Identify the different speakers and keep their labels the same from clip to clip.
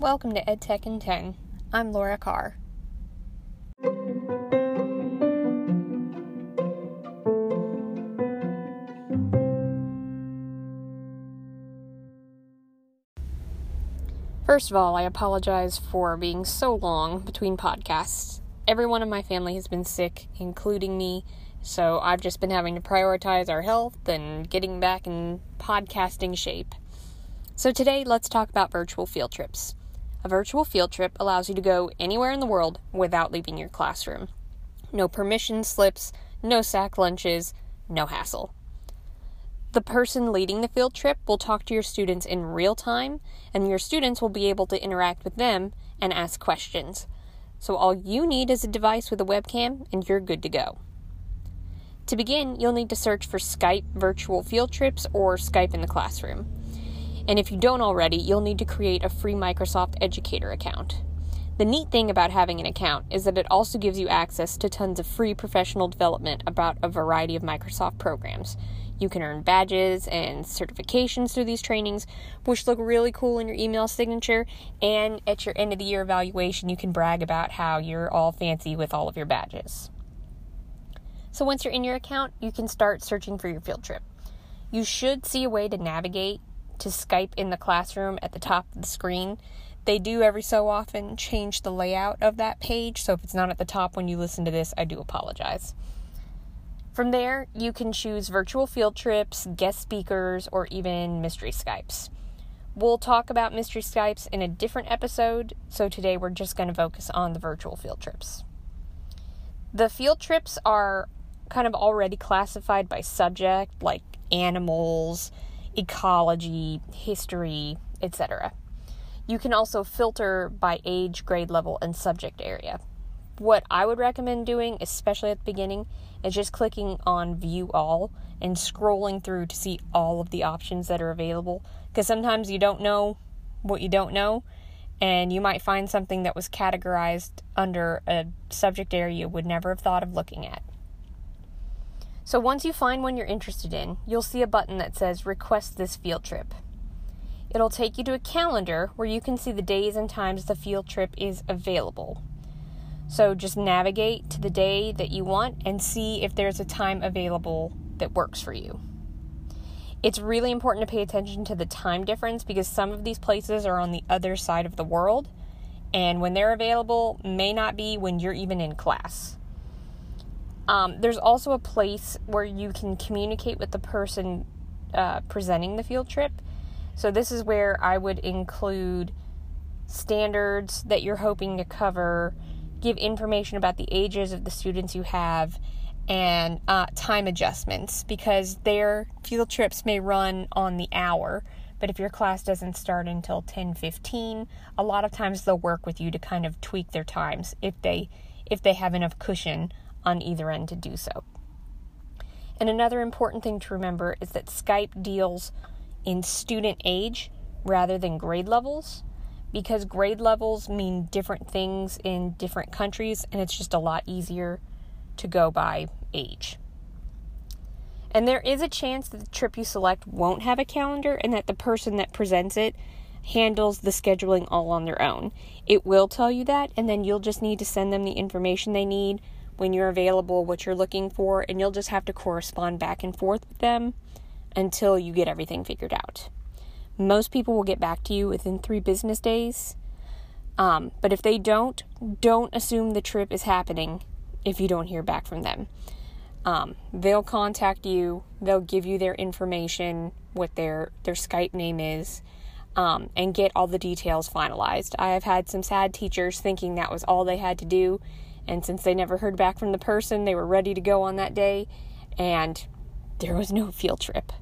Speaker 1: Welcome to EdTech in 10. I'm Laura Carr. First of all, I apologize for being so long between podcasts. Everyone in my family has been sick, including me, so I've just been having to prioritize our health and getting back in podcasting shape. So today, let's talk about virtual field trips. A virtual field trip allows you to go anywhere in the world without leaving your classroom. No permission slips, no sack lunches, no hassle. The person leading the field trip will talk to your students in real time, and your students will be able to interact with them and ask questions. So, all you need is a device with a webcam, and you're good to go. To begin, you'll need to search for Skype virtual field trips or Skype in the classroom. And if you don't already, you'll need to create a free Microsoft Educator account. The neat thing about having an account is that it also gives you access to tons of free professional development about a variety of Microsoft programs. You can earn badges and certifications through these trainings, which look really cool in your email signature. And at your end of the year evaluation, you can brag about how you're all fancy with all of your badges. So once you're in your account, you can start searching for your field trip. You should see a way to navigate to Skype in the classroom at the top of the screen. They do every so often change the layout of that page, so if it's not at the top when you listen to this, I do apologize. From there, you can choose virtual field trips, guest speakers, or even mystery Skypes. We'll talk about mystery Skypes in a different episode, so today we're just going to focus on the virtual field trips. The field trips are kind of already classified by subject, like animals, ecology, history, etc. You can also filter by age, grade level, and subject area. What I would recommend doing, especially at the beginning, is just clicking on View All and scrolling through to see all of the options that are available. Because sometimes you don't know what you don't know, and you might find something that was categorized under a subject area you would never have thought of looking at. So once you find one you're interested in, you'll see a button that says Request this field trip. It'll take you to a calendar where you can see the days and times the field trip is available. So just navigate to the day that you want and see if there's a time available that works for you. It's really important to pay attention to the time difference because some of these places are on the other side of the world, and when they're available, may not be when you're even in class. Um, there's also a place where you can communicate with the person uh, presenting the field trip. So, this is where I would include standards that you're hoping to cover, give information about the ages of the students you have, and uh, time adjustments because their field trips may run on the hour. But if your class doesn't start until 10:15, a lot of times they'll work with you to kind of tweak their times if they if they have enough cushion on either end to do so. And another important thing to remember is that Skype deals in student age rather than grade levels because grade levels mean different things in different countries and it's just a lot easier to go by age. And there is a chance that the trip you select won't have a calendar and that the person that presents it handles the scheduling all on their own. It will tell you that, and then you'll just need to send them the information they need when you're available, what you're looking for, and you'll just have to correspond back and forth with them until you get everything figured out. Most people will get back to you within three business days. Um, but if they don't, don't assume the trip is happening if you don't hear back from them. Um, they'll contact you, they'll give you their information, what their, their Skype name is, um, and get all the details finalized. I have had some sad teachers thinking that was all they had to do and since they never heard back from the person, they were ready to go on that day, and there was no field trip.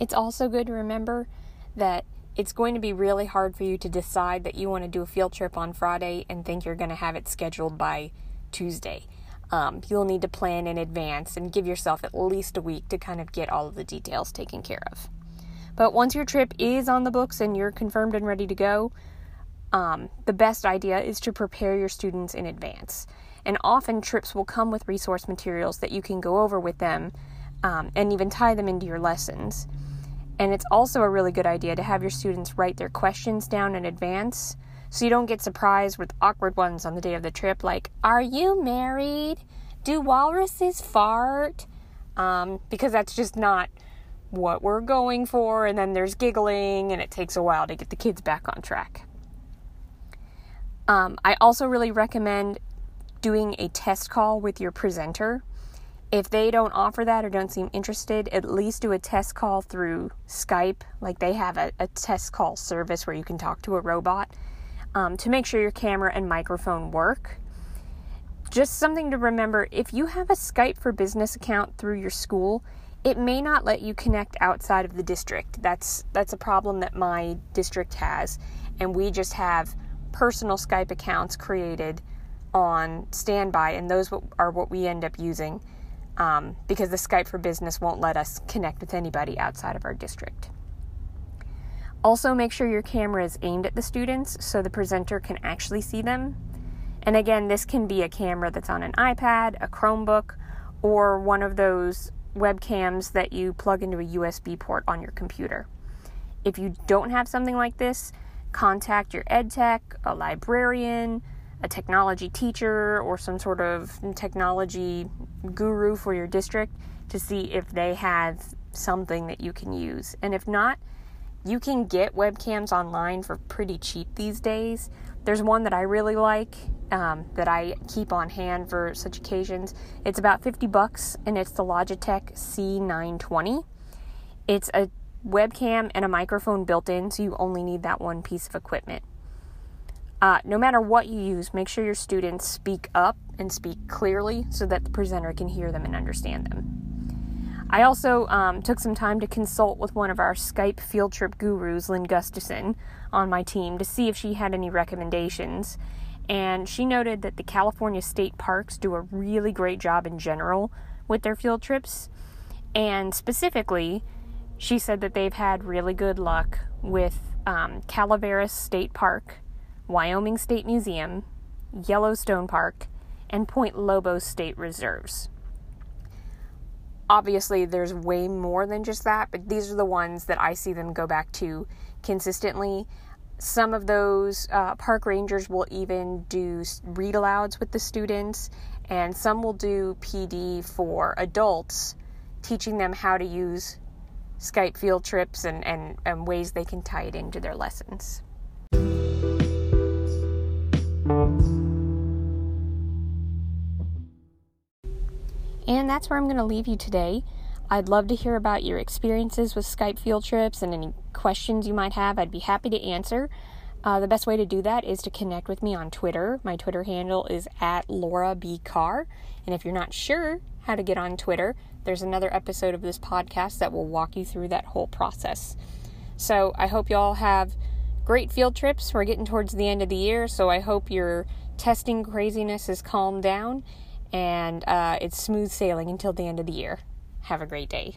Speaker 1: It's also good to remember that it's going to be really hard for you to decide that you want to do a field trip on Friday and think you're going to have it scheduled by Tuesday. Um, you'll need to plan in advance and give yourself at least a week to kind of get all of the details taken care of. But once your trip is on the books and you're confirmed and ready to go, um, the best idea is to prepare your students in advance. And often trips will come with resource materials that you can go over with them um, and even tie them into your lessons. And it's also a really good idea to have your students write their questions down in advance so you don't get surprised with awkward ones on the day of the trip, like, Are you married? Do walruses fart? Um, because that's just not what we're going for. And then there's giggling, and it takes a while to get the kids back on track. Um, I also really recommend doing a test call with your presenter. If they don't offer that or don't seem interested, at least do a test call through Skype. Like they have a, a test call service where you can talk to a robot um, to make sure your camera and microphone work. Just something to remember if you have a Skype for Business account through your school, it may not let you connect outside of the district. That's that's a problem that my district has, and we just have personal Skype accounts created on standby, and those are what we end up using um, because the Skype for Business won't let us connect with anybody outside of our district. Also, make sure your camera is aimed at the students so the presenter can actually see them. And again, this can be a camera that's on an iPad, a Chromebook, or one of those webcams that you plug into a USB port on your computer. If you don't have something like this, contact your ed tech, a librarian, a technology teacher, or some sort of technology guru for your district to see if they have something that you can use. And if not, you can get webcams online for pretty cheap these days. There's one that I really like um, that I keep on hand for such occasions. It's about 50 bucks and it's the Logitech C920. It's a webcam and a microphone built in, so you only need that one piece of equipment. Uh, no matter what you use, make sure your students speak up and speak clearly so that the presenter can hear them and understand them. I also um, took some time to consult with one of our Skype field trip gurus, Lynn Gustafson, on my team to see if she had any recommendations. And she noted that the California state parks do a really great job in general with their field trips. And specifically, she said that they've had really good luck with um, Calaveras State Park, Wyoming State Museum, Yellowstone Park, and Point Lobos State Reserves obviously there's way more than just that, but these are the ones that I see them go back to consistently. Some of those uh, park rangers will even do read alouds with the students, and some will do PD for adults, teaching them how to use Skype field trips and, and, and ways they can tie it into their lessons. And that's where I'm going to leave you today. I'd love to hear about your experiences with Skype field trips and any questions you might have. I'd be happy to answer. Uh, the best way to do that is to connect with me on Twitter. My Twitter handle is at Laura B. Carr. And if you're not sure how to get on Twitter, there's another episode of this podcast that will walk you through that whole process. So I hope you all have great field trips. We're getting towards the end of the year, so I hope your testing craziness has calmed down and uh, it's smooth sailing until the end of the year. Have a great day.